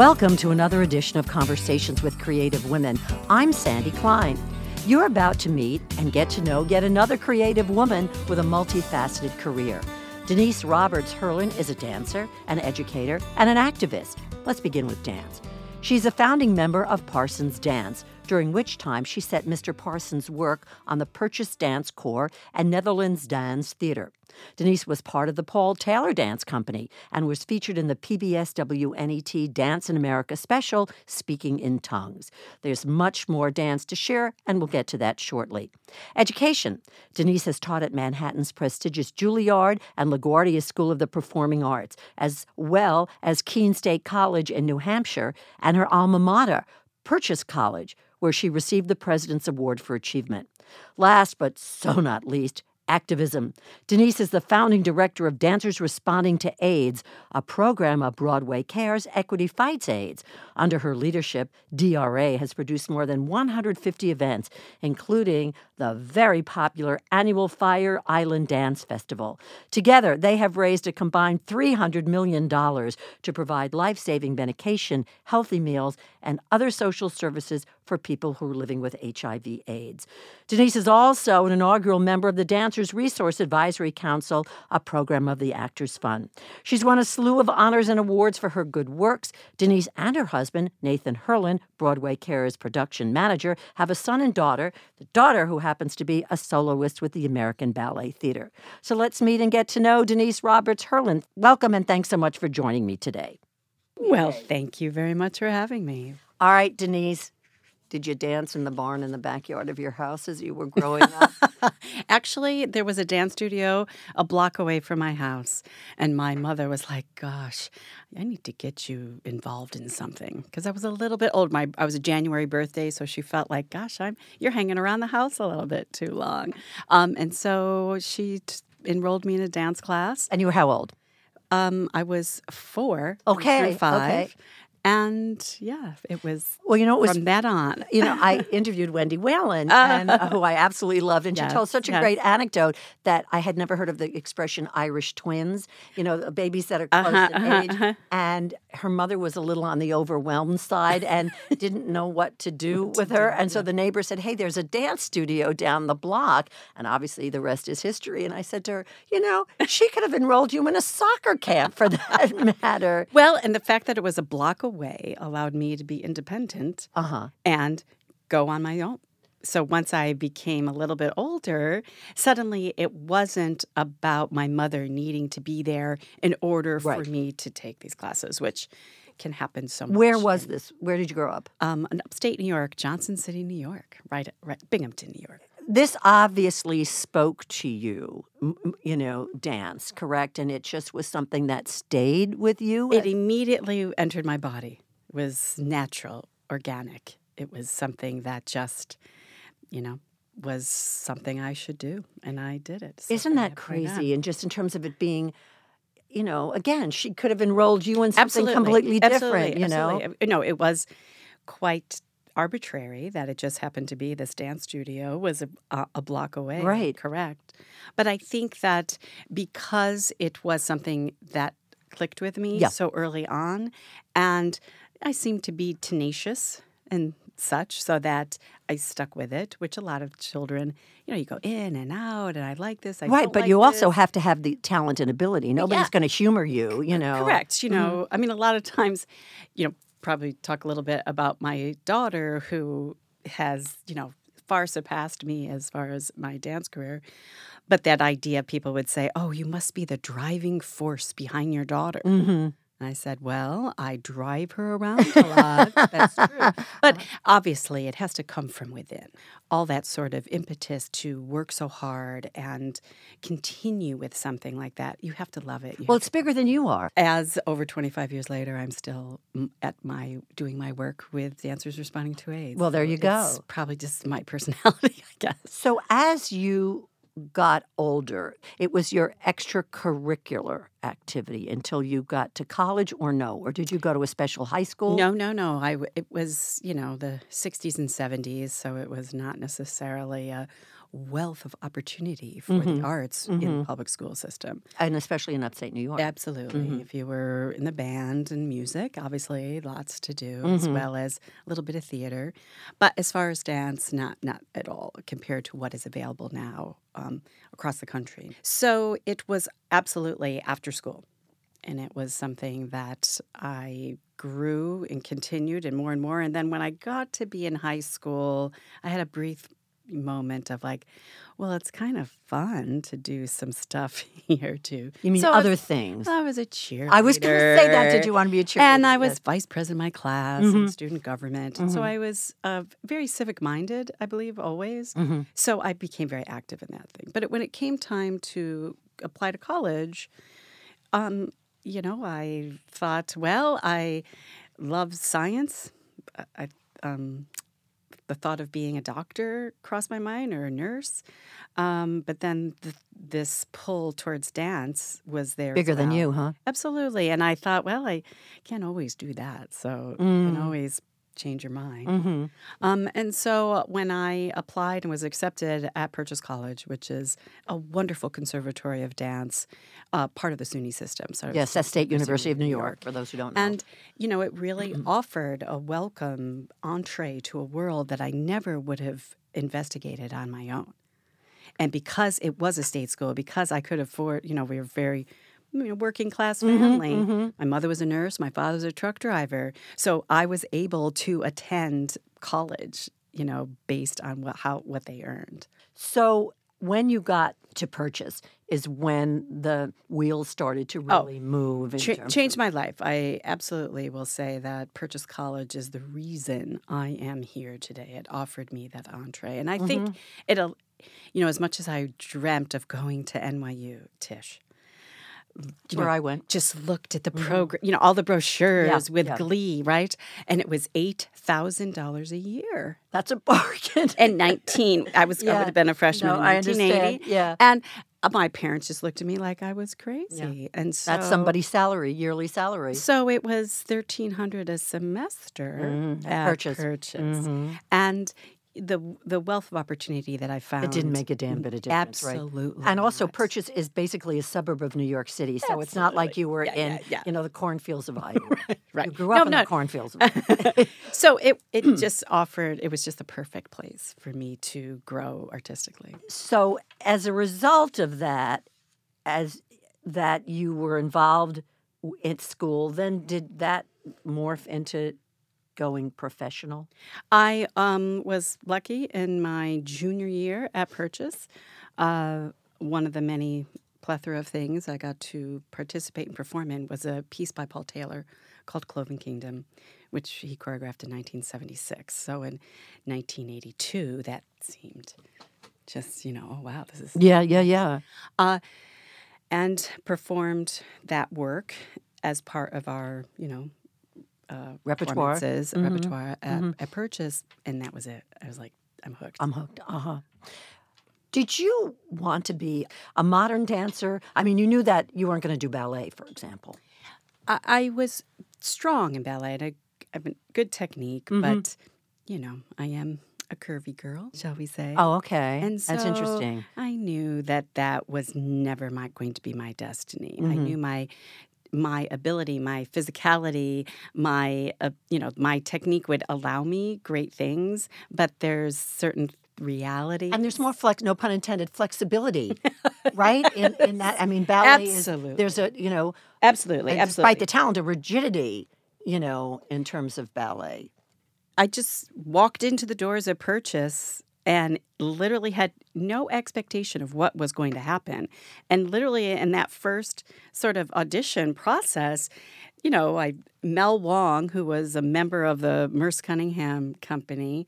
Welcome to another edition of Conversations with Creative Women. I'm Sandy Klein. You're about to meet and get to know yet another creative woman with a multifaceted career. Denise Roberts Hurlin is a dancer, an educator, and an activist. Let's begin with dance. She's a founding member of Parsons Dance, during which time she set Mr. Parsons' work on the Purchase Dance Corps and Netherlands Dance Theater. Denise was part of the Paul Taylor Dance Company and was featured in the PBS WNET Dance in America special, Speaking in Tongues. There's much more dance to share, and we'll get to that shortly. Education. Denise has taught at Manhattan's prestigious Juilliard and LaGuardia School of the Performing Arts, as well as Keene State College in New Hampshire and her alma mater, Purchase College, where she received the President's Award for Achievement. Last but so not least, activism. Denise is the founding director of Dancers Responding to AIDS, a program of Broadway Cares Equity Fights AIDS. Under her leadership, DRA has produced more than 150 events, including the very popular annual Fire Island Dance Festival. Together, they have raised a combined $300 million to provide life saving medication, healthy meals, and other social services for people who are living with HIV AIDS. Denise is also an inaugural member of the Dancers Resource Advisory Council, a program of the Actors Fund. She's won a slew of honors and awards for her good works. Denise and her husband, Nathan Hurlin, Broadway Cares production manager, have a son and daughter, the daughter who happens to be a soloist with the American Ballet Theater. So let's meet and get to know Denise Roberts Hurlin. Welcome and thanks so much for joining me today. Well, thank you very much for having me. All right, Denise, did you dance in the barn in the backyard of your house as you were growing up? Actually, there was a dance studio a block away from my house, and my mother was like, "Gosh, I need to get you involved in something," because I was a little bit old. My I was a January birthday, so she felt like, "Gosh, I'm you're hanging around the house a little bit too long," um, and so she t- enrolled me in a dance class. and you were how old? Um, I was four, Okay, five, okay. And yeah, it was Well, you know, it was from that on. you know, I interviewed Wendy Whelan, and, uh, who I absolutely loved, and she told such a yes. great anecdote that I had never heard of the expression Irish twins. You know, babies that are close Uh-huh, in uh-huh, age, uh-huh. and her mother was a little on the overwhelmed side and didn't know what to do with her, and so the neighbor said, "Hey, there's a dance studio down the block," and obviously the rest is history. And I said to her, "You know, she could have enrolled you in a soccer camp for that matter." Well, and the fact that it was a block away allowed me to be independent Uh huh. and go on my own. So once I became a little bit older, suddenly it wasn't about my mother needing to be there in order for me to take these classes, which can happen so much. Where was in, this? Where did you grow up? Um, in upstate New York, Johnson City, New York, right, right, Binghamton, New York. This obviously spoke to you, you know, dance, correct? And it just was something that stayed with you. It immediately entered my body. It was natural, organic. It was something that just, you know, was something I should do, and I did it. Isn't that crazy? And just in terms of it being, you know, again, she could have enrolled you in something Absolutely, completely different. absolutely, You know, absolutely. No, it was quite arbitrary that it just happened to be this dance studio was a, a, block away. Right. Correct. But I think that because it was something that clicked with me Yeah. so early on, and I seemed to be tenacious and such, so that I stuck with it. Which a lot of children, you know, you go in and out, and I like this. I right? But like you also have to have the talent and ability. Nobody's Yeah. going to humor you. You know, Correct. You Mm-hmm. know, I mean, a lot of times, you know, probably talk a little bit about my daughter who has, you know, far surpassed me as far as my dance career. But that idea, people would say, oh, you must be the driving force behind your daughter. hmm And I said, well, I drive her around a lot. That's true. But obviously, it has to come from within. All that sort of impetus to work so hard and continue with something like that, you have to love it. You Well, it's bigger than you are. as over 25 years later, I'm still at my doing my work with dancers responding to AIDS. Well, there you go. It's probably just my personality, I guess. So as you got older, it was your extracurricular activity until you got to college, or no? Or did you go to a special high school? No, no, no. I, it was you know the '60s and '70s, so it was not necessarily a wealth of opportunity for the mm-hmm. arts in the public school system. And especially in upstate New York. Absolutely. Mm-hmm. If you were in the band and music, obviously lots to do, as well as a little bit of theater. But as far as dance, not not at all compared to what is available now um, across the country. So it was absolutely after school, and it was something that I grew and continued and more and more. And then when I got to be in high school, I had a brief moment of like, well, it's kind of fun to do some stuff here too. You mean So I other was- things? I was a cheerleader. I was going to say that. Did you want to be a cheerleader? And I was Yes. vice president of my class Mm-hmm. in student government. And so I was uh, very civic minded, I believe, always. Mm-hmm. So I became very active in that thing. But it, when it came time to apply to college, um, you know, I thought, well, I love science. I, I, um, the thought of being a doctor crossed my mind or a nurse. Um, but then th- this pull towards dance was there. Bigger than you, huh? Absolutely. And I thought, well, I can't always do that. So you can always change your mind. Mm-hmm. Um, and so when I applied and was accepted at Purchase College, which is a wonderful conservatory of dance, uh, part of the SUNY system. So Yes, that's State University of New York, for those who don't know. And, you know, it really offered a welcome entree to a world that I never would have investigated on my own. And because it was a state school, because I could afford, you know, we were very you know, working class mm-hmm, family. Mm-hmm. My mother was a nurse, my father was a truck driver. So I was able to attend college, you know, based on what how what they earned. So when you got to purchase is when the wheels started to oh, really move. In Cha- terms changed my life. I absolutely will say that Purchase College is the reason I am here today. It offered me that entree. And I think mm-hmm. it'll, you know, as much as I dreamt of going to NYU, Tisch, That's where I went. just looked at the program, you know, all the brochures with yeah. glee, right? And it was $8,000 a year. That's a bargain. And 19, I was, I would have been a freshman No, in 1980. Yeah. And uh, my parents just looked at me like I was crazy. And so That's somebody's salary, yearly salary. So it was thirteen hundred a semester Mm, at Purchase. Purchase, Mhm. and the the wealth of opportunity that I found. It didn't make a damn bit of difference, right? Absolutely, And also, not. Purchase is basically a suburb of New York City, so it's not like you were Yeah, in, yeah, yeah. you know, the cornfields of Iowa. right. You grew No, up in no. the cornfields. Of Iowa. So it it just offered. It was just the perfect place for me to grow artistically. so, as a result of that, as that you were involved at school, then did that morph into going professional? I um, was lucky in my junior year at Purchase. Uh, one of the many plethora of things I got to participate and perform in was a piece by Paul Taylor called Cloven Kingdom, which he choreographed in 1976. So in 1982, that seemed just, you know, oh, wow, this is Yeah, yeah, yeah. uh, and performed that work as part of our, you know, uh, Repertoire. performances, Mhm. repertoire at, at Purchase, and that was it. I was like, I'm hooked. I'm hooked. Uh huh. Did you want to be a modern dancer? I mean, you knew that you weren't going to do ballet, for example. I, I was strong in ballet. I have a good technique, Mm-hmm. but you know, I am a curvy girl, shall we say? Oh, okay. And That's interesting. I knew that that was never my, going to be my destiny. I Mm-hmm. knew my my ability, my physicality, my uh, you know my technique would allow me great things, but there's certain reality. And there's more flex, no pun intended, flexibility, right? In, in that, I mean, ballet Absolutely. is there's a you know, absolutely, and absolutely. despite the talent, a rigidity, you know, in terms of ballet. I just walked into the doors of purchase and literally had no expectation of what was going to happen. And literally in that first sort of audition process, you know, I Mel Wong, who was a member of the Merce Cunningham Company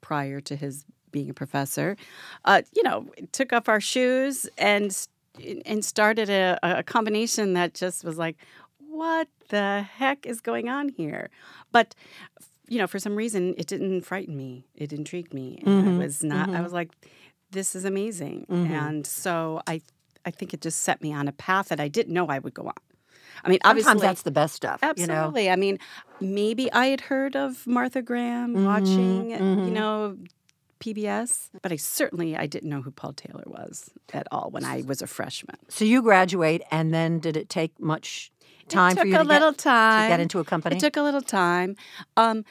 prior to his being a professor, uh, you know, took off our shoes and and started a, a combination that just was like, what the heck is going on here? But you know, for some reason, it didn't frighten me. It intrigued me, and I was not. I was like, "This is amazing." And so I, I think it just set me on a path that I didn't know I would go on. I mean, Sometimes obviously, that's the best stuff. absolutely. You know? I mean, maybe I had heard of Martha Graham Mhm, watching, you mhm. know, PBS, but I certainly I didn't know who Paul Taylor was at all when I was a freshman. So you graduate, and then did it take much time it for took you a to, little get, time to get into a company? It took a little time. Um,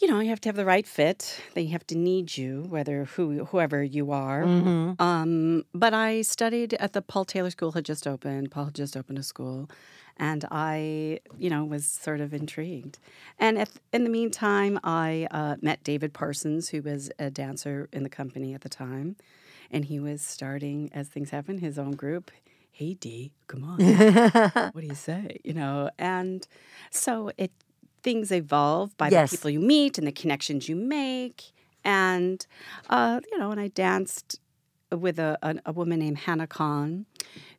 you know, you have to have the right fit. They have to need you, whether who whoever you are. Mhm. Um, but I studied at the Paul Taylor School had just opened. Paul had just opened a school, and I, you know, was sort of intrigued. And at, in the meantime, I uh, met David Parsons, who was a dancer in the company at the time, and he was starting, as things happen, his own group. Hey Dee, come on, what do you say? You know, and so it things evolve by Yes. the people you meet and the connections you make, and uh, you know, and I danced with a, a, a woman named Hannah Kahn,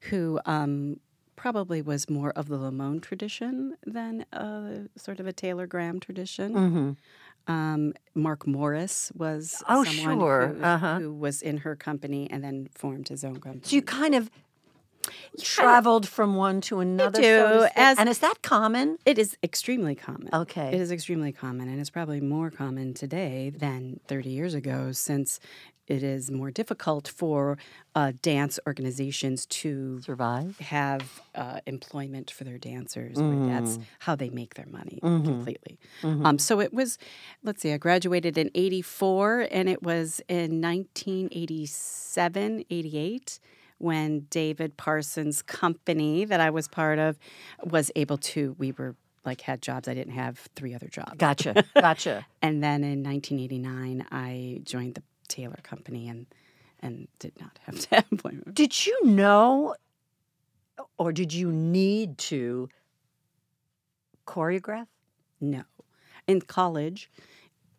who um, probably was more of the Limón tradition than uh, sort of a Taylor Graham tradition. Mhm. Um, Mark Morris was Oh, someone sure. who, Uh-huh. who was in her company and then formed his own company. So you kind of traveled from one to another. so do, speak. as- and is that common? It is extremely common. Okay. It is extremely common, and it's probably more common today than 30 years ago, since it is more difficult for uh, dance organizations to Survive. have uh, employment for their dancers. or That's how they make their money completely. Um, so it was, let's see, I graduated in 84, and it was in 1987, 88 when David Parsons' company that I was part of was able to, we were like had jobs. I didn't have three other jobs. Gotcha. Gotcha. And then in 1989, I joined the Taylor Company and and did not have to have employment. did you know, or did you need to choreograph? No. In college,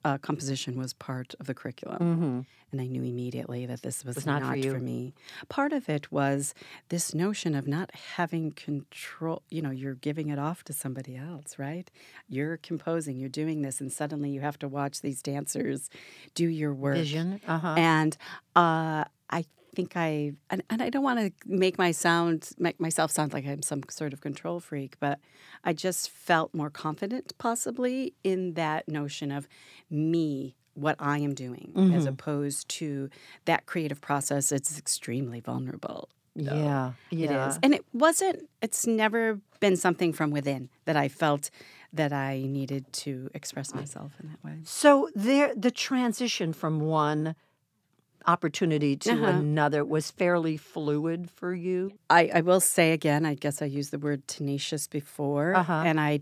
uh, composition was part of the curriculum. Mm-hmm. And I knew immediately that this was, Was not for you. me. Part of it was this notion of not having control. You know, you're giving it off to somebody else, right? You're composing, you're doing this, and suddenly you have to watch these dancers do your work. Vision. Uh huh. And uh, I think I and, and I don't want to make my sound make myself sound like I'm some sort of control freak, but I just felt more confident possibly in that notion of me what I am doing as Mhm. opposed to that creative process it's extremely vulnerable. Yeah. It Yeah. is. And it wasn't it's never been something from within that I felt that I needed to express myself in that way. So there, the transition from one opportunity to Uh-huh. another was fairly fluid for you. I, I will say again, I guess I used the word tenacious before, Uh-huh. and I,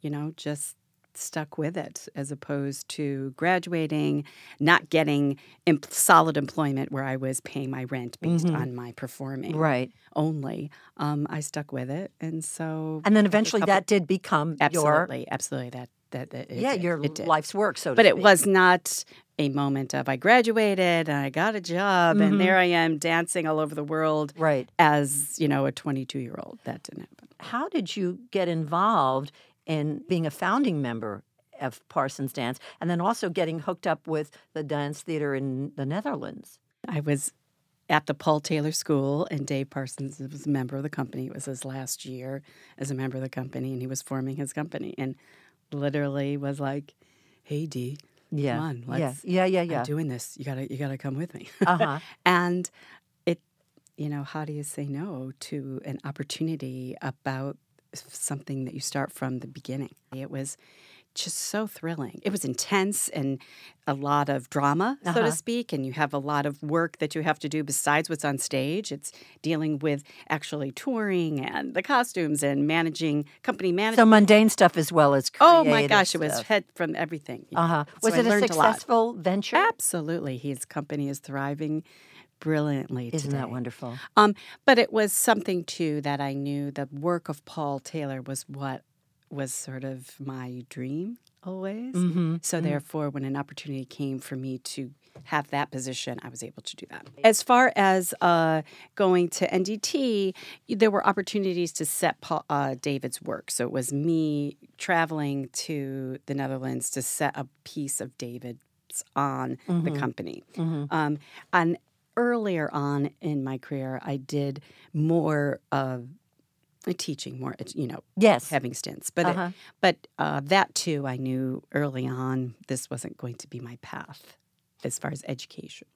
you know, just stuck with it as opposed to graduating, not getting em- solid employment where I was paying my rent based Mhm. on my performing Right. only. Um, I stuck with it, and so And then eventually couple- that did become your absolutely, absolutely that that, that it yeah did, your life's work. So, to But it was not a moment of I graduated and I got a job Mhm. and there I am dancing all over the world right. as you know a 22 year old. That didn't happen. How did you get involved in being a founding member of Parsons Dance, and then also getting hooked up with the dance theater in the Netherlands? I was at the Paul Taylor School, and Dave Parsons was a member of the company. It was his last year as a member of the company, and he was forming his company, and literally was like, "Hey, Dee, Yeah. come on, yeah. let's, Yeah. Yeah. I'm Yeah. doing this. You gotta, you gotta come with me." Uh huh. and it, you know, how do you say no to an opportunity about something that you start from the beginning? It was just so thrilling. It was intense and a lot of drama, so Uh-huh. to speak, and you have a lot of work that you have to do besides what's on stage. It's dealing with actually touring and the costumes and managing company management. So mundane stuff as well as oh my gosh, it was head from everything. Uh huh. So Was I it a learned a successful venture? Absolutely, his company is thriving brilliantly. Isn't that wonderful? Um, but it was something too that I knew the work of Paul Taylor was what was sort of my dream always. Mm-hmm. So therefore, when an opportunity came for me to have that position, I was able to do that. As far as uh, going to NDT, there were opportunities to set Paul, uh, David's work. So it was me traveling to the Netherlands to set a piece of David's on the company. Mm-hmm. Um, and earlier on in my career, I did more of teaching, more you know, Yes. having stints. But Uh-huh. it, but uh, that too, I knew early on this wasn't going to be my path as far as education.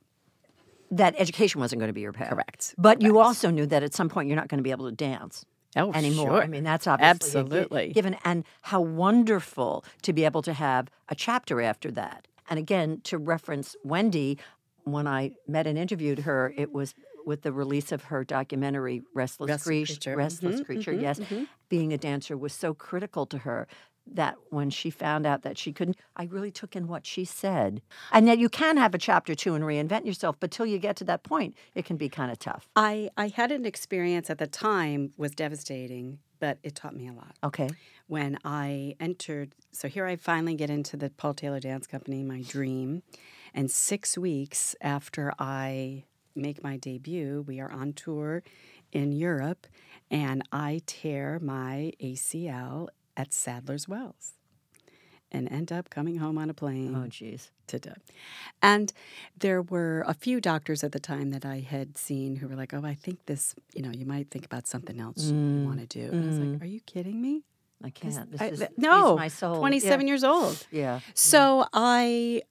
That education wasn't going to be your path. Correct. But you also knew that at some point you're not going to be able to dance Oh, anymore. sure. I mean, that's obviously Absolutely. given. And how wonderful to be able to have a chapter after that. And again, to reference Wendy, when I met and interviewed her, it was with the release of her documentary Restless, Restless Creature. Creature. Restless Mhm, Creature, mhm, yes. mhm. Being a dancer was so critical to her that when she found out that she couldn't, I really took in what she said. And that you can have a chapter two and reinvent yourself, but till you get to that point, it can be kind of tough. I, I had an experience at the time was devastating, but it taught me a lot. Okay. When I entered, so here I finally get into the Paul Taylor Dance Company, my dream. And six weeks after I make my debut, we are on tour in Europe, and I tear my ACL at Sadler's Wells and end up coming home on a plane Oh, geez. to do. And there were a few doctors at the time that I had seen who were like, "Oh, I think this, you know, you might think about something else you mm, want to do." And I was like, mm-hmm. "Are you kidding me?" I can't. This I- is no, my soul. Yeah. 27 years old. Yeah. So mm. I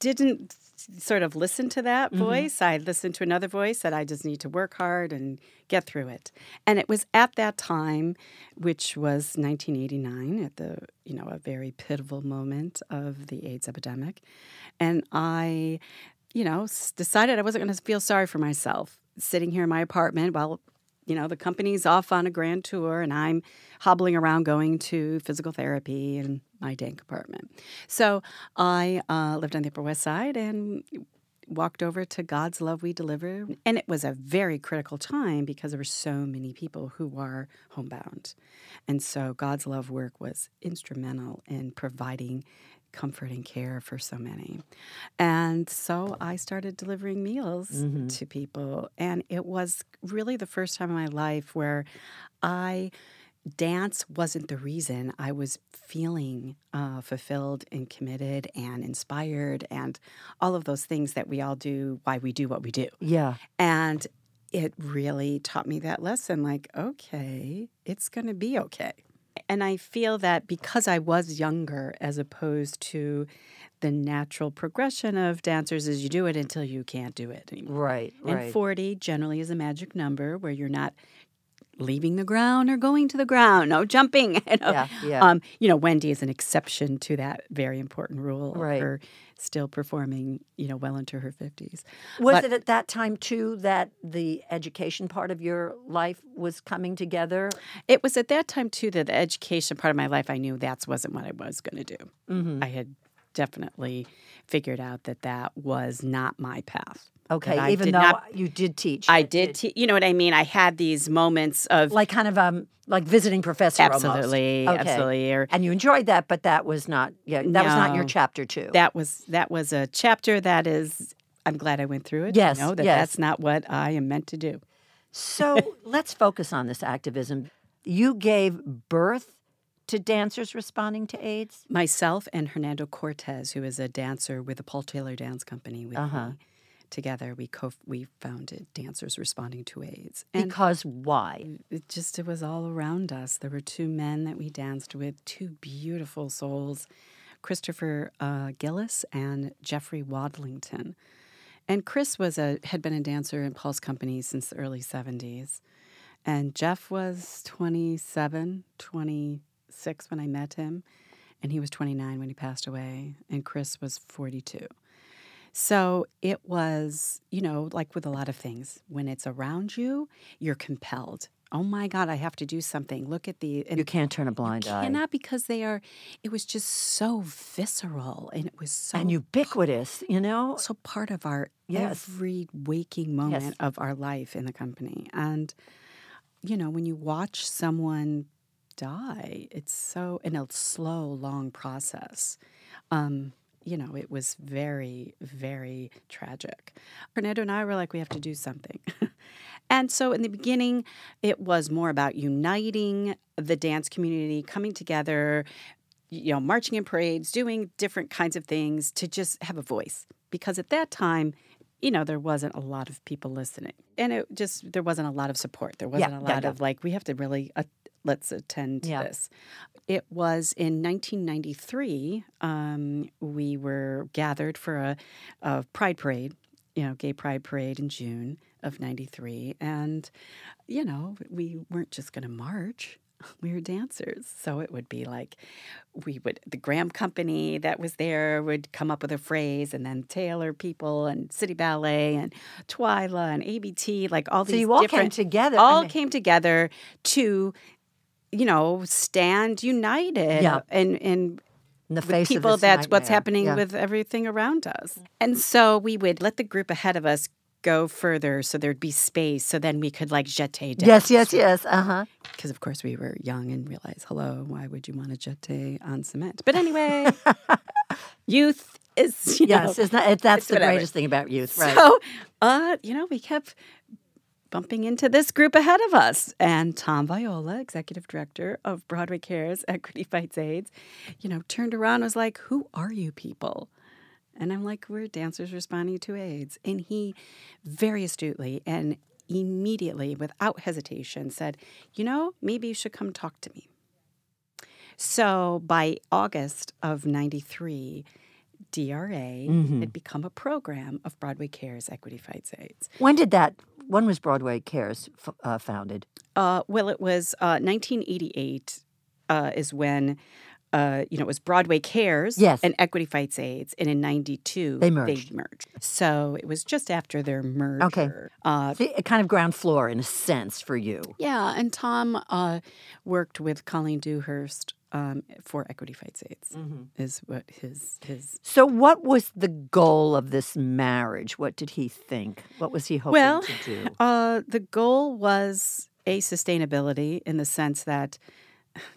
didn't sort of listen to that mm-hmm. voice. I listened to another voice that I just need to work hard and get through it. And it was at that time, which was 1989, at the you know a very pivotal moment of the AIDS epidemic, and I, you know, decided I wasn't going to feel sorry for myself sitting here in my apartment while you know, the company's off on a grand tour and I'm hobbling around going to physical therapy in my dank apartment. So I uh, lived on the Upper West Side and walked over to God's Love We Deliver. And it was a very critical time because there were so many people who were homebound. And so God's Love work was instrumental in providing comfort and care for so many. And so I started delivering meals to people. And it was really the first time in my life where I dance wasn't the reason I was feeling uh, fulfilled and committed and inspired and all of those things that we all do, why we do what we do. Yeah. And it really taught me that lesson like, okay, it's going to be okay. And I feel that because I was younger, as opposed to the natural progression of dancers, is you do it until you can't do it anymore. Right. Right. And 40 generally is a magic number where you're not leaving the ground or going to the ground, no jumping. You know, Yeah, yeah. Um, you know Wendy is an exception to that very important rule. Right. Her still performing, you know, well into her 50s. was but- it at that time too that the education part of your life was coming together? It was at that time too that the education part of my life, I knew that wasn't what I was going to do. Mm-hmm. I had definitely figured out that that was not my path. Okay, even did though not- you did teach. I it did, te- you know what I mean? I had these moments of like kind of um like visiting professor almost. absolutely, Okay. absolutely, or And you enjoyed that, but that was not yeah, that was not your chapter two. that was that was a chapter that is. I'm glad I went through it. Yes, I know that yes. that's not what I am meant to do. so let's focus on this activism. You gave birth to dancers responding to AIDS? Myself and Hernando Cortez, who is a dancer with the Paul Taylor Dance Company, with Uh-huh. me, together we co we founded Dancers Responding to AIDS, and Because why? it just it was all around us. There were two men that we danced with, two beautiful souls, Christopher uh, Gillis and Jeffrey Wadlington. And Chris was a had been a dancer in Paul's company since the early 70s. And Jeff was 27, 26 when I met him, and he was 29 when he passed away, and Chris was 42. So it was, you know, like with a lot of things, when it's around you, you're compelled. Oh my God, I have to do something. Look at the. And You can't turn a blind eye. cannot because they are, it was just so visceral and it was so. and ubiquitous, you know? so part of our Yes. every waking moment Yes. of our life in the company. And, you know, when you watch someone die, it's so, in a slow, long process. Um, you know, it was very, very tragic. Hernando and I were like, we have to do something. and so in the beginning, it was more about uniting the dance community, coming together, you know, marching in parades, doing different kinds of things to just have a voice. Because at that time, you know, there wasn't a lot of people listening, and it just there wasn't a lot of support. There wasn't Yeah, a yeah, lot yeah. of like we have to really uh, let's attend to Yeah. this. It was in 1993. Um, we were gathered for a, a pride parade, you know, gay pride parade in June of '93, and you know, we weren't just going to march. We were dancers. So it would be like we would, the Graham Company that was there would come up with a phrase, and then Taylor people and City Ballet and Twyla and ABT, like all So these you all came together. I all mean- came together to, you know, stand united Yeah. and, and in the face people of that's what's happening Yeah. with everything around us. And so we would let the group ahead of us go further so there'd be space so then we could like jete down. Yes, yes, yes. Uh huh. Because of course we were young and realized, hello, why would you want to jete on cement? But anyway, youth is, you know, Yes, it's not, it, that's it's the whatever. greatest thing about youth, right? So, uh, you know, we kept bumping into this group ahead of us. And Tom Viola, executive director of Broadway Cares Equity Fights AIDS, you know, turned around and was like, Who are you people? And I'm like, We're dancers responding to AIDS. And he very astutely and immediately, without hesitation, said, You know, maybe you should come talk to me. So by August of 93, DRA mm-hmm. had become a program of Broadway Cares Equity Fights AIDS. when did that? When was Broadway Cares f- uh, founded? Uh, well, it was uh, 1988 uh, is when. Uh, you know, it was Broadway Cares Yes. and Equity Fights AIDS, and in '92 They merged. merged. So it was just after their merger. Okay. Uh, a kind of ground floor in a sense for you. yeah, and Tom uh, worked with Colleen Dewhurst um, for Equity Fights AIDS. Mm-hmm. Is what his his So, what was the goal of this marriage? What did he think? What was he hoping Well, to do? Uh, the goal was a sustainability in the sense that,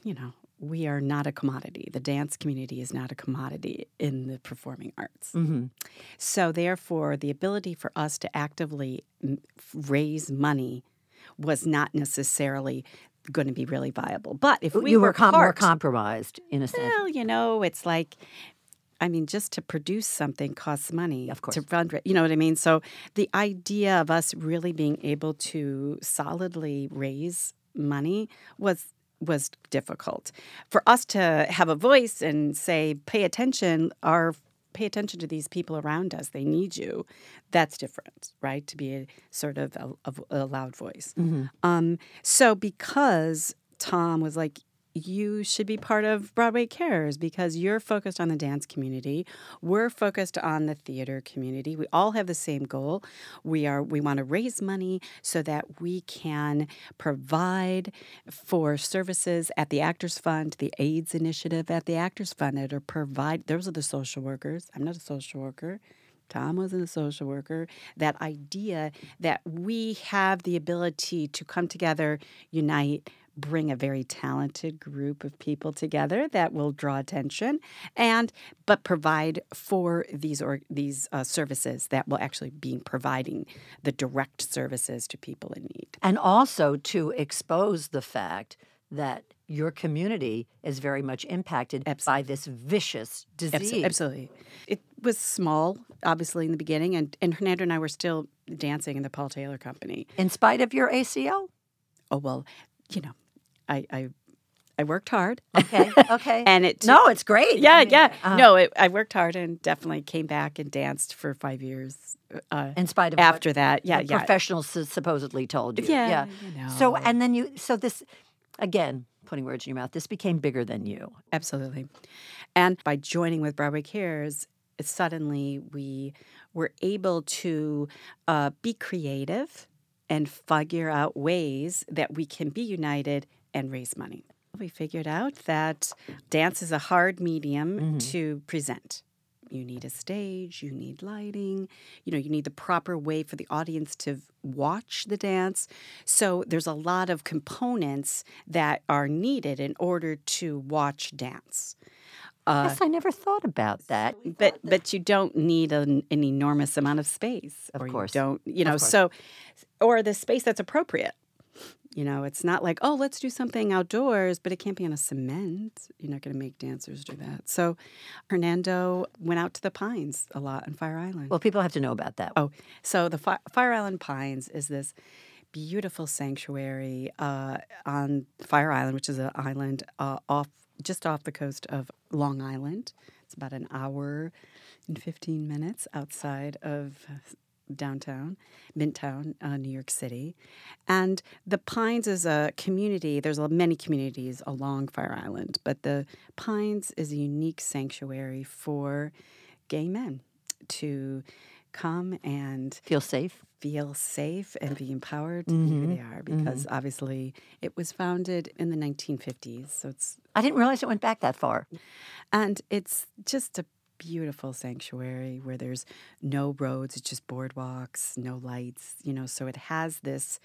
you know, we are not a commodity. The dance community is not a commodity in the performing arts. hmm So, therefore, the ability for us to actively m- raise money was not necessarily going to be really viable. But if we you were com- more compromised in a sense. well, you know, it's like, I mean, just to produce something costs money. Of course. To fundraise, you know what I mean? So the idea of us really being able to solidly raise money was was difficult. For us to have a voice and say, pay attention, our pay attention to these people around us. They need you. That's different, right? To be a sort of a, of a loud voice. Um, so because Tom was like, you should be part of Broadway Cares because you're focused on the dance community. We're focused on the theater community. We all have the same goal. We are we want to raise money so that we can provide for services at the Actors Fund, the AIDS initiative at the Actors Fund that are provide those are the social workers. I'm not a social worker. Tom wasn't a social worker. That idea that we have the ability to come together, unite, bring a very talented group of people together that will draw attention, and but provide for these or these uh, services that will actually be providing the direct services to people in need. And also to expose the fact that your community is very much impacted by this vicious disease. Absolutely. It was small, obviously, in the beginning, and, and Hernando and I were still dancing in the Paul Taylor Company. In spite of your ACL? Oh, well, you know, I, I, I worked hard. Okay, okay. And it no, it's great. Yeah, I mean, yeah. uh, no, it, I worked hard and definitely came back and danced for five years. Uh, in spite of after that, yeah, yeah. professionals supposedly told you. Yeah, you So and then you so this again putting words in your mouth. This became bigger than you. Absolutely. And by joining with Broadway Cares, suddenly we were able to uh, be creative and figure out ways that we can be united and raise money. We figured out that dance is a hard medium mm-hmm. to present. You need a stage, you need lighting, you know, you need the proper way for the audience to watch the dance. So there's a lot of components that are needed in order to watch dance. Yes, I never thought about that. But but you don't need an, an enormous amount of space. Of or course. You don't, you know, so or the space that's appropriate. You know, it's not like, oh, let's do something outdoors, but it can't be on a cement. You're not going to make dancers do that. So Hernando went out to the Pines a lot on Fire Island. Well, people have to know about that. Oh, so the Fi- Fire Island Pines is this beautiful sanctuary uh, on Fire Island, which is an island uh, off just off the coast of Long Island. It's about an hour and 15 minutes outside of downtown, Midtown, uh, New York City. And the Pines is a community, there's many communities along Fire Island, but the Pines is a unique sanctuary for gay men to come and feel safe feel safe and be empowered to mm-hmm. be who they are because mm-hmm. obviously it was founded in the 1950s so it's i didn't realize it went back that far and it's just a beautiful sanctuary where there's no roads it's just boardwalks no lights you know so it has this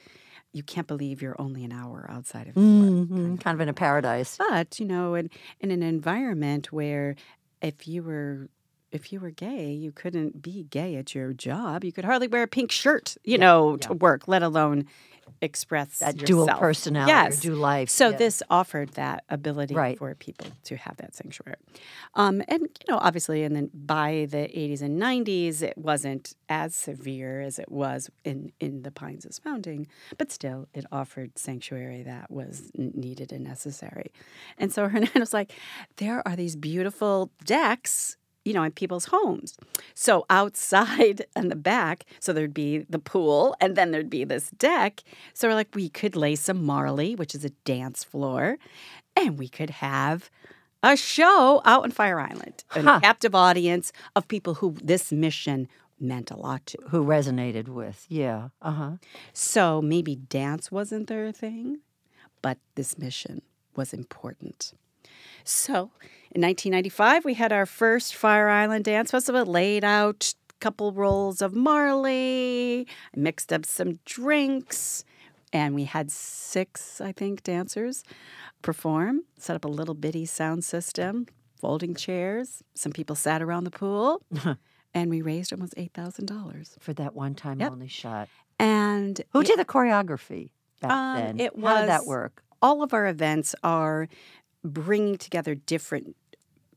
you can't believe you're only an hour outside of mm-hmm. kind, of. kind of in a paradise but you know in, in an environment where if you were if you were gay, you couldn't be gay at your job. You could hardly wear a pink shirt, you yeah, know, yeah. to work, let alone express that yourself. dual personality yes. or dual life. So this offered that ability right. for people to have that sanctuary. Um, and you know, obviously, and then by the 80s and 90s, it wasn't as severe as it was in in the Pines' founding, but still, it offered sanctuary that was needed and necessary. And so Hernando was like, there are these beautiful decks you know, in people's homes. So outside and the back, so there'd be the pool and then there'd be this deck. So we're like, we could lay some Marley, which is a dance floor, and we could have a show out on Fire Island, a captive audience of people who this mission meant a lot to. Who resonated with, yeah. Uh huh. So maybe dance wasn't their thing, but this mission was important. So in 1995, we had our first Fire Island Dance Festival, laid out a couple rolls of Marley, mixed up some drinks, and we had six, I think, dancers perform, set up a little bitty sound system, folding chairs. Some people sat around the pool, and we raised almost $8,000 for that one time yep. only shot. And who it, did the choreography back um, then? It was, How did that work? All of our events are bringing together different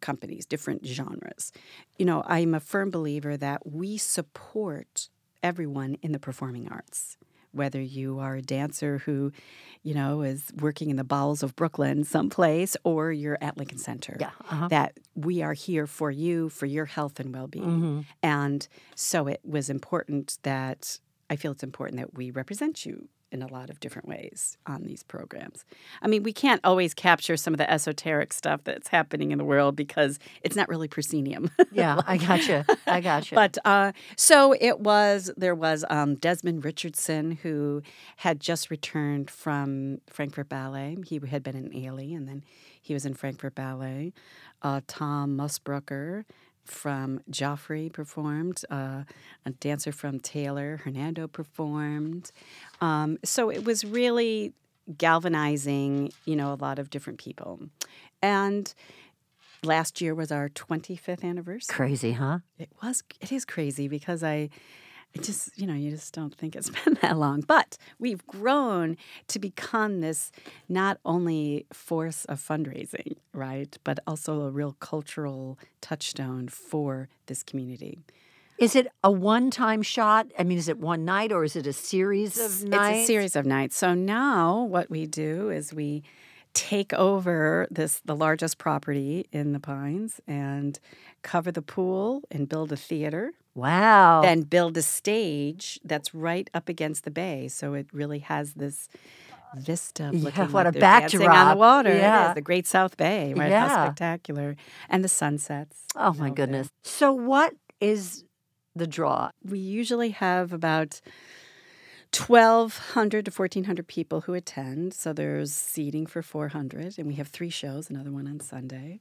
companies, different genres. You know, I'm a firm believer that we support everyone in the performing arts. Whether you are a dancer who, you know, is working in the bowels of Brooklyn someplace, or you're at Lincoln Center, yeah, uh-huh. that we are here for you, for your health and well being. Mm-hmm. And so it was important that I feel it's important that we represent you in a lot of different ways on these programs. I mean, we can't always capture some of the esoteric stuff that's happening in the world because it's not really proscenium. yeah, I gotcha. I gotcha. but uh, so it was, there was um, Desmond Richardson who had just returned from Frankfurt Ballet. He had been in Ailey and then he was in Frankfurt Ballet. Uh, Tom Mossbrucker from Joffrey performed, uh, a dancer from Taylor, Hernando performed. Um, so it was really galvanizing, you know, a lot of different people. And last year was our 25th anniversary. Crazy, huh? It was, it is crazy because I, it just, you know, you just don't think it's been that long. But we've grown to become this not only force of fundraising, right, but also a real cultural touchstone for this community. Is it a one time shot? I mean, is it one night or is it a series of nights? It's a series of nights. So now what we do is we take over this the largest property in the Pines and cover the pool and build a theater Wow. Then build a stage that's right up against the bay. So it really has this vista yeah, looking what like a backdrop on the water. Yeah. the Great South Bay, right? Yeah. How spectacular. And the sunsets. Oh my goodness. There. So what is the draw? We usually have about 1,200 to 1,400 people who attend. So there's seating for 400, and we have three shows, another one on Sunday.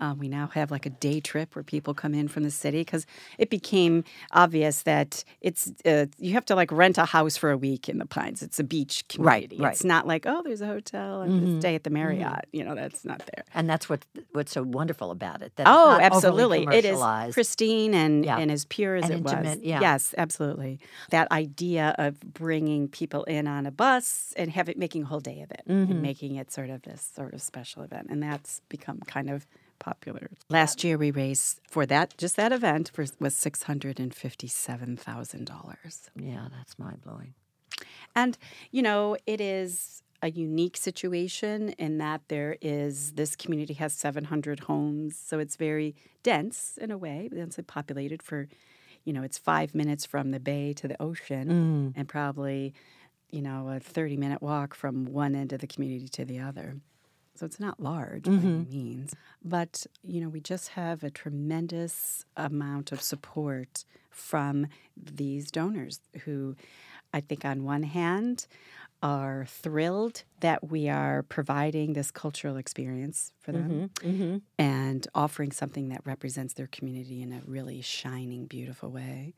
Um, we now have like a day trip where people come in from the city because it became obvious that it's uh, you have to like rent a house for a week in the Pines. It's a beach community. right. It's not like oh, there's a hotel and mm stay at the Marriott. You know, that's not there. And that's what what's so wonderful about it. That it's Oh, absolutely. It is pristine and, Yeah. and as pure as And it was. yeah. Yes, absolutely. That idea of bringing people in on a bus and have it making a whole day of it Mm-hmm. and making it sort of this sort of special event. And that's become kind of popular. Last year we raised for that just that event for, was six hundred and fifty seven thousand dollars. Yeah, that's mind blowing. And, you know, it is a unique situation in that there is this community has 700 homes. So it's very dense in a way, densely populated for, you know, it's five minutes from the bay to the ocean mm. and probably, you know, a 30 minute walk from one end of the community to the other. So it's not large by any mm-hmm. means. But, you know, we just have a tremendous amount of support from these donors who I think on one hand are thrilled that we are providing this cultural experience for them mm-hmm. Mm-hmm. and offering something that represents their community in a really shining, beautiful way.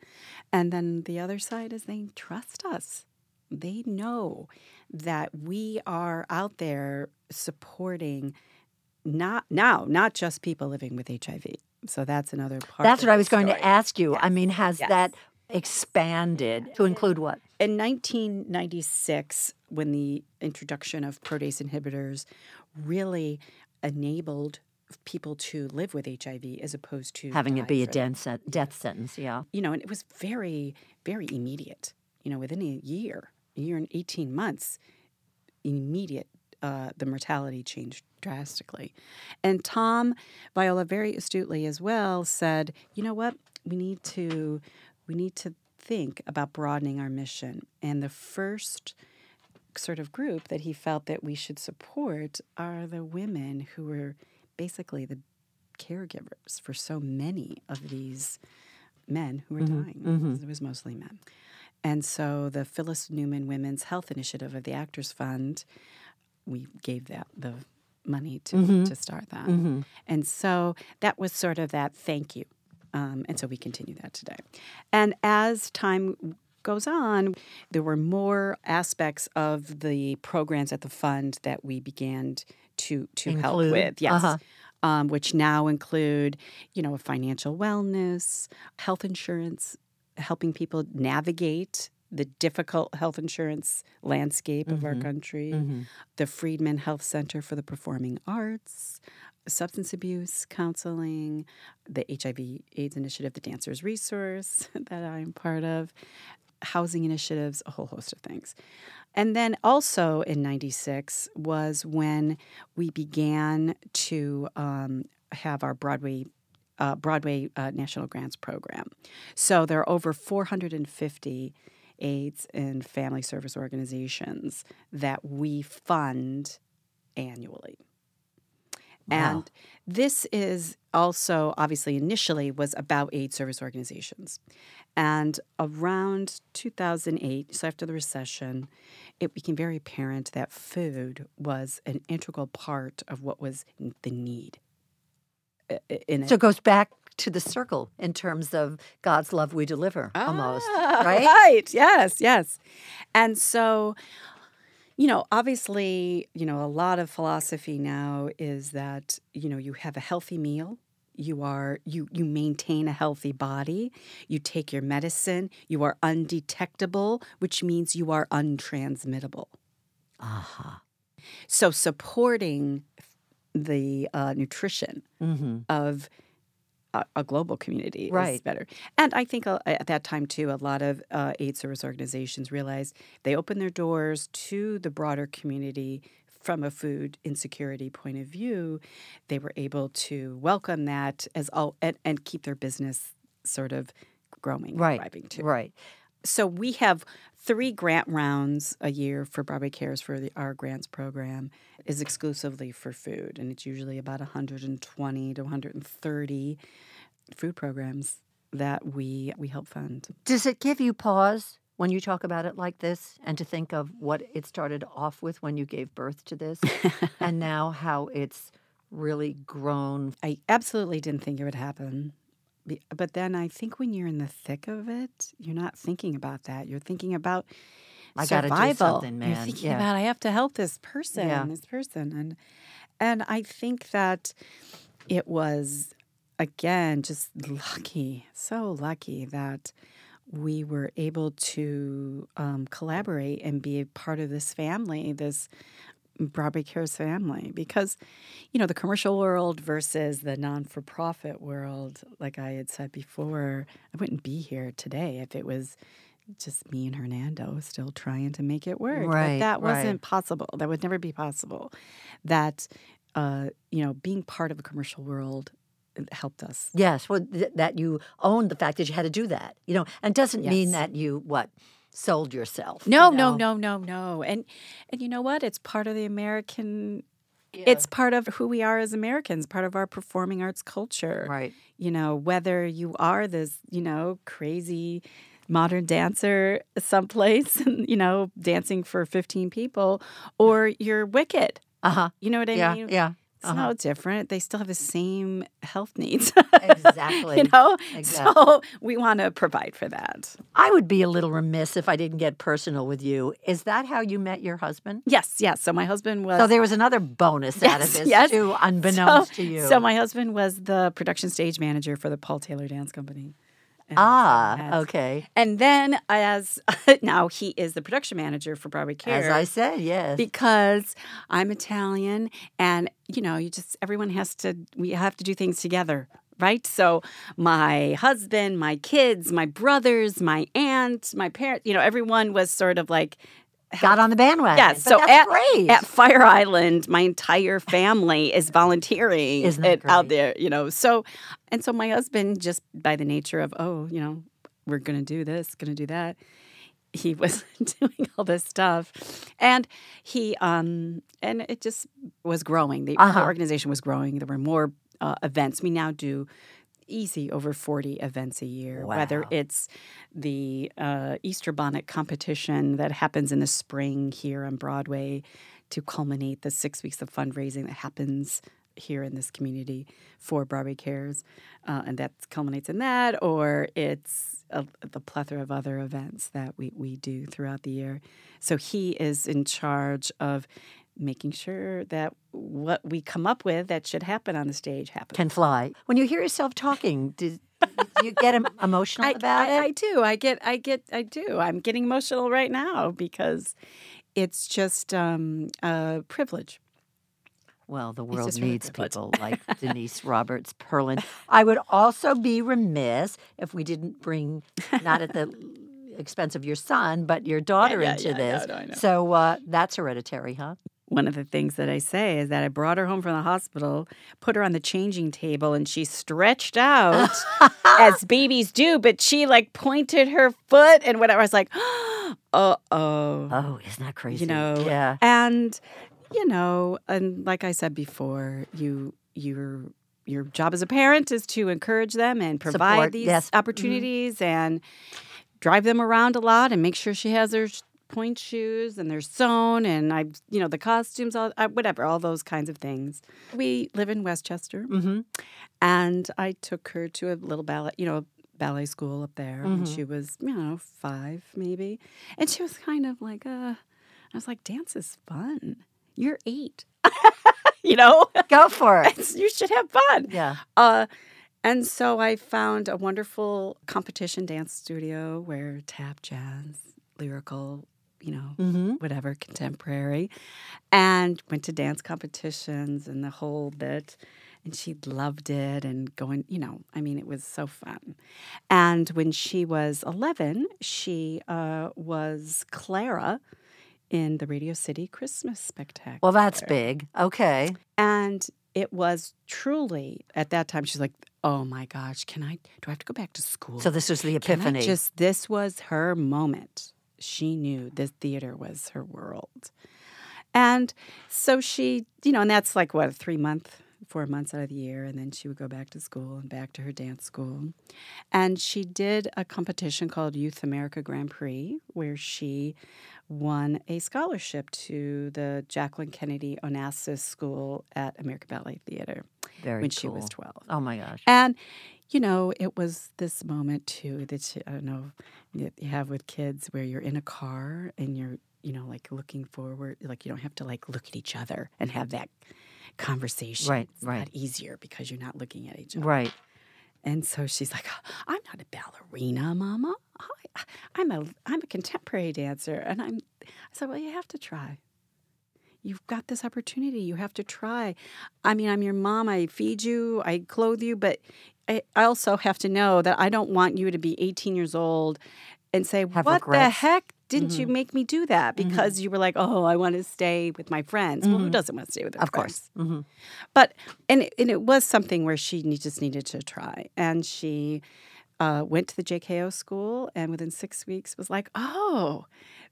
And then the other side is they trust us. They know that we are out there supporting not now, not just people living with HIV. So that's another part. That's what I was going to ask you. I mean, has Yes. that expanded to include what? In 1996, when the introduction of protease inhibitors really enabled people to live with HIV as opposed to Having it be a death, death sentence, yeah. you know, and it was very, very immediate. You know, within a year, a year and 18 months, immediate, uh, the mortality changed drastically. And Tom Viola very astutely as well said, you know what, we need to, we need to think about broadening our mission. And the first sort of group that he felt that we should support are the women who were basically the caregivers for so many of these men who were dying. It was mostly men. And so the Phyllis Newman Women's Health Initiative of the Actors Fund, we gave that the money to, to start that. And so that was sort of that thank you. Um, and so we continue that today. And as time goes on, there were more aspects of the programs at the fund that we began to to help with. Yes. Uh-huh. Um, which now include, you know, financial wellness, health insurance, helping people navigate the difficult health insurance landscape of our country, the Friedman Health Center for the Performing Arts, substance abuse counseling, the HIV AIDS initiative, the Dancers Resource that I'm part of, housing initiatives, a whole host of things. And then also in 96 was when we began to um, have our Broadway. Uh, Broadway uh, National Grants Program. So there are over 450 AIDS and family service organizations that we fund annually. And this is also obviously initially was about aid service organizations. And around 2008, so after the recession, it became very apparent that food was an integral part of what was the need. uh, In So it goes back to the circle in terms of God's love we deliver, almost, Ah, right? Right. Yes. Yes. And so, you know, obviously, you know, a lot of philosophy now is that you know you have a healthy meal. You are you you maintain a healthy body. You take your medicine. You are undetectable, which means you are untransmittable. Aha. So supporting the uh, nutrition of a, a global community is Right. better. And I think uh, at that time too, a lot of uh, aid service organizations realized they opened their doors to the broader community from a food insecurity point of view. They were able to welcome that as all and, and keep their business sort of growing, Right. thriving too Right. So we have three grant rounds a year for Broadway Cares for the, our grants program is exclusively for food, and it's usually about 120 to 130 food programs that we we help fund. Does it give you pause when you talk about it like this and to think of what it started off with when you gave birth to this and now how it's really grown. I absolutely didn't think it would happen. But then I think when you're in the thick of it, you're not thinking about that. You're thinking about I gotta do survival. something, You're thinking Yeah. about I have to help this person, Yeah. this person, and and I think that it was again just lucky, so lucky that we were able to um, collaborate and be a part of this family, this Broadway Cares family, because you know the commercial world versus the non-for-profit world. Like I had said before, I wouldn't be here today if it was just me and Hernando still trying to make it work. But Right, that wasn't possible. That would never be possible. That uh, you know, being part of a commercial world helped us. Yes, well, th- that you owned the fact that you had to do that, you know, and doesn't mean that you what sold yourself. No, you no, know? no, no, no. And and you know what? It's part of the American. It's part of who we are as Americans. Part of our performing arts culture. Right. You know, whether you are this, you know, crazy modern dancer someplace, and you know, dancing for fifteen people, or you're Wicked. Uh huh. You know what I Yeah. mean? Yeah. It's Uh-huh. no different. They still have the same health needs. Exactly. you know? Exactly. So we want to provide for that. I would be a little remiss if I didn't get personal with you. Is that how you met your husband? Yes, yes. So my husband was So there was another bonus out of this yes. too, unbeknownst so, to you. So my husband was the production stage manager for the Paul Taylor Dance Company. Ah, okay. And then as now he is the production manager for Broadway Care. As I said, yes. because I'm Italian and you know, you just everyone has to we have to do things together. Right. So my husband, my kids, my brothers, my aunt, my parents, you know, everyone was sort of like Got on the bandwagon. yeah, But so at, great. at Fire Island, my entire family is volunteering Isn't that it out there, you know. So, and so my husband, just by the nature of, oh, you know, we're going to do this, going to do that, he was doing all this stuff. And he, um, and it just was growing. The, the Uh-huh. organization was growing. There were more uh, events. We now do easy over 40 events a year, whether it's the uh, Easter bonnet competition that happens in the spring here on Broadway to culminate the six weeks of fundraising that happens here in this community for Broadway Cares, uh, and that culminates in that, or it's a, the plethora of other events that we, we do throughout the year. So he is in charge of making sure that what we come up with that should happen on the stage happens. Can fly. When you hear yourself talking, do, do you get emotional I, about I, it? I do. I get. I get. I do. I'm getting emotional right now because it's just um, a privilege. Well, the world just really needs people like Denise Roberts Hurlin. I would also be remiss if we didn't bring, not at the expense of your son, but your daughter yeah, into yeah, I this. know, I know. So uh, that's hereditary, huh? One of the things that I say is that I brought her home from the hospital, put her on the changing table, and she stretched out as babies do. But she like pointed her foot and whatever. I was like, uh oh. Oh, isn't that crazy? you know Yeah. and you know and like i said before you your your job as a parent is to encourage them and provide Support, these yes. Mhm. opportunities and drive them around a lot and make sure she has her point shoes and they're sewn and i you know the costumes all uh, whatever all those kinds of things we live in westchester Mm-hmm. and i took her to a little ballet you know ballet school up there and Mhm. she was you know five maybe and she was kind of like uh i was like dance is fun you're eight you know Go for it. You should have fun Yeah. uh and so i found a wonderful competition dance studio where tap jazz lyrical you know Mm-hmm. whatever contemporary and went to dance competitions and the whole bit and she loved it and going you know i mean it was so fun and when she was 11 she uh, was clara in the radio city christmas spectacular Well, that's big. Okay. and it was truly at that time she's like oh my gosh can i do i have to go back to school So this was the epiphany. just this was her moment. She knew this theater was her world. And so she, you know, and that's like what a three month four months out of the year, and then she would go back to school and back to her dance school. And she did a competition called Youth America Grand Prix, where she won a scholarship to the Jacqueline Kennedy Onassis School at American Ballet Theater Very when cool. she was 12. Oh my gosh. And, you know, it was this moment too that you, I don't know you have with kids where you're in a car and you're, you know, like looking forward, like you don't have to like look at each other and have that conversation. Right, it's right. Easier because you're not looking at each other. Right. And so she's like, "I'm not a ballerina, Mama. I, I'm a I'm a contemporary dancer." And I'm, I said, "Well, you have to try. You've got this opportunity. You have to try. I mean, I'm your mom. I feed you. I clothe you, but I I also have to know that I don't want you to be 18 years old and say, Have "What the heck?" Didn't Mm-hmm. you make me do that because you were like, oh, I want to stay with my friends? Well, who doesn't want to stay with their Mm-hmm. Of friends? course. hmm But and and it was something where she just needed to try, and she uh, went to the JKO school, and within six weeks was like, "Oh,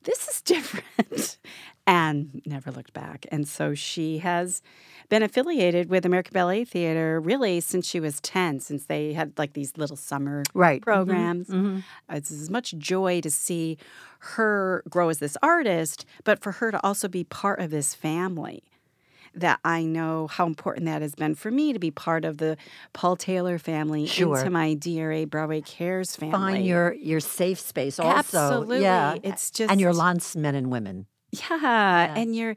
this is different," and never looked back. And so she has been affiliated with American Ballet Theater really since she was ten, since they had like these little summer Right. Mhm. programs. Mhm. It's as much joy to see her grow as this artist, but for her to also be part of this family. That I know how important that has been for me to be part of the Paul Taylor family, Sure. into my DRA Broadway Cares family. Find your your safe space also. Absolutely. Yeah. It's just and your Lance men and women, yeah, and you're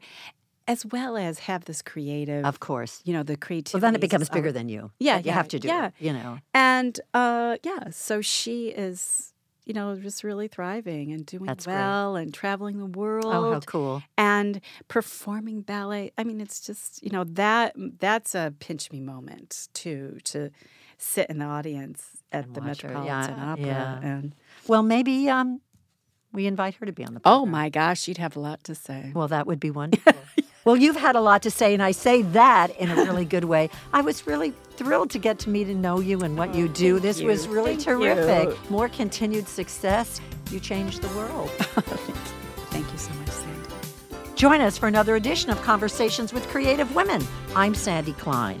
as well as have this creative, of course. you know, the creativity. Well, then it becomes bigger than you. Yeah, But you yeah, have to do yeah. it. You know. And uh, yeah, so she is, you know, just really thriving and doing That's great. well and traveling the world Oh, how cool. and performing ballet. I mean, it's just, you know, that that's a pinch me moment too to sit in the audience at And the. Metropolitan Yeah, Opera yeah. and Well, maybe um, we invite her to be on the oh my gosh, she'd have a lot to say. Well, that would be wonderful. Well, you've had a lot to say, and I say that in a really good way. I was really thrilled to get to meet and know you and what you do. This was really Thank terrific. you. More continued success. You changed the world. Thank you so much, Sandy. Join us for another edition of Conversations with Creative Women. I'm Sandy Klein.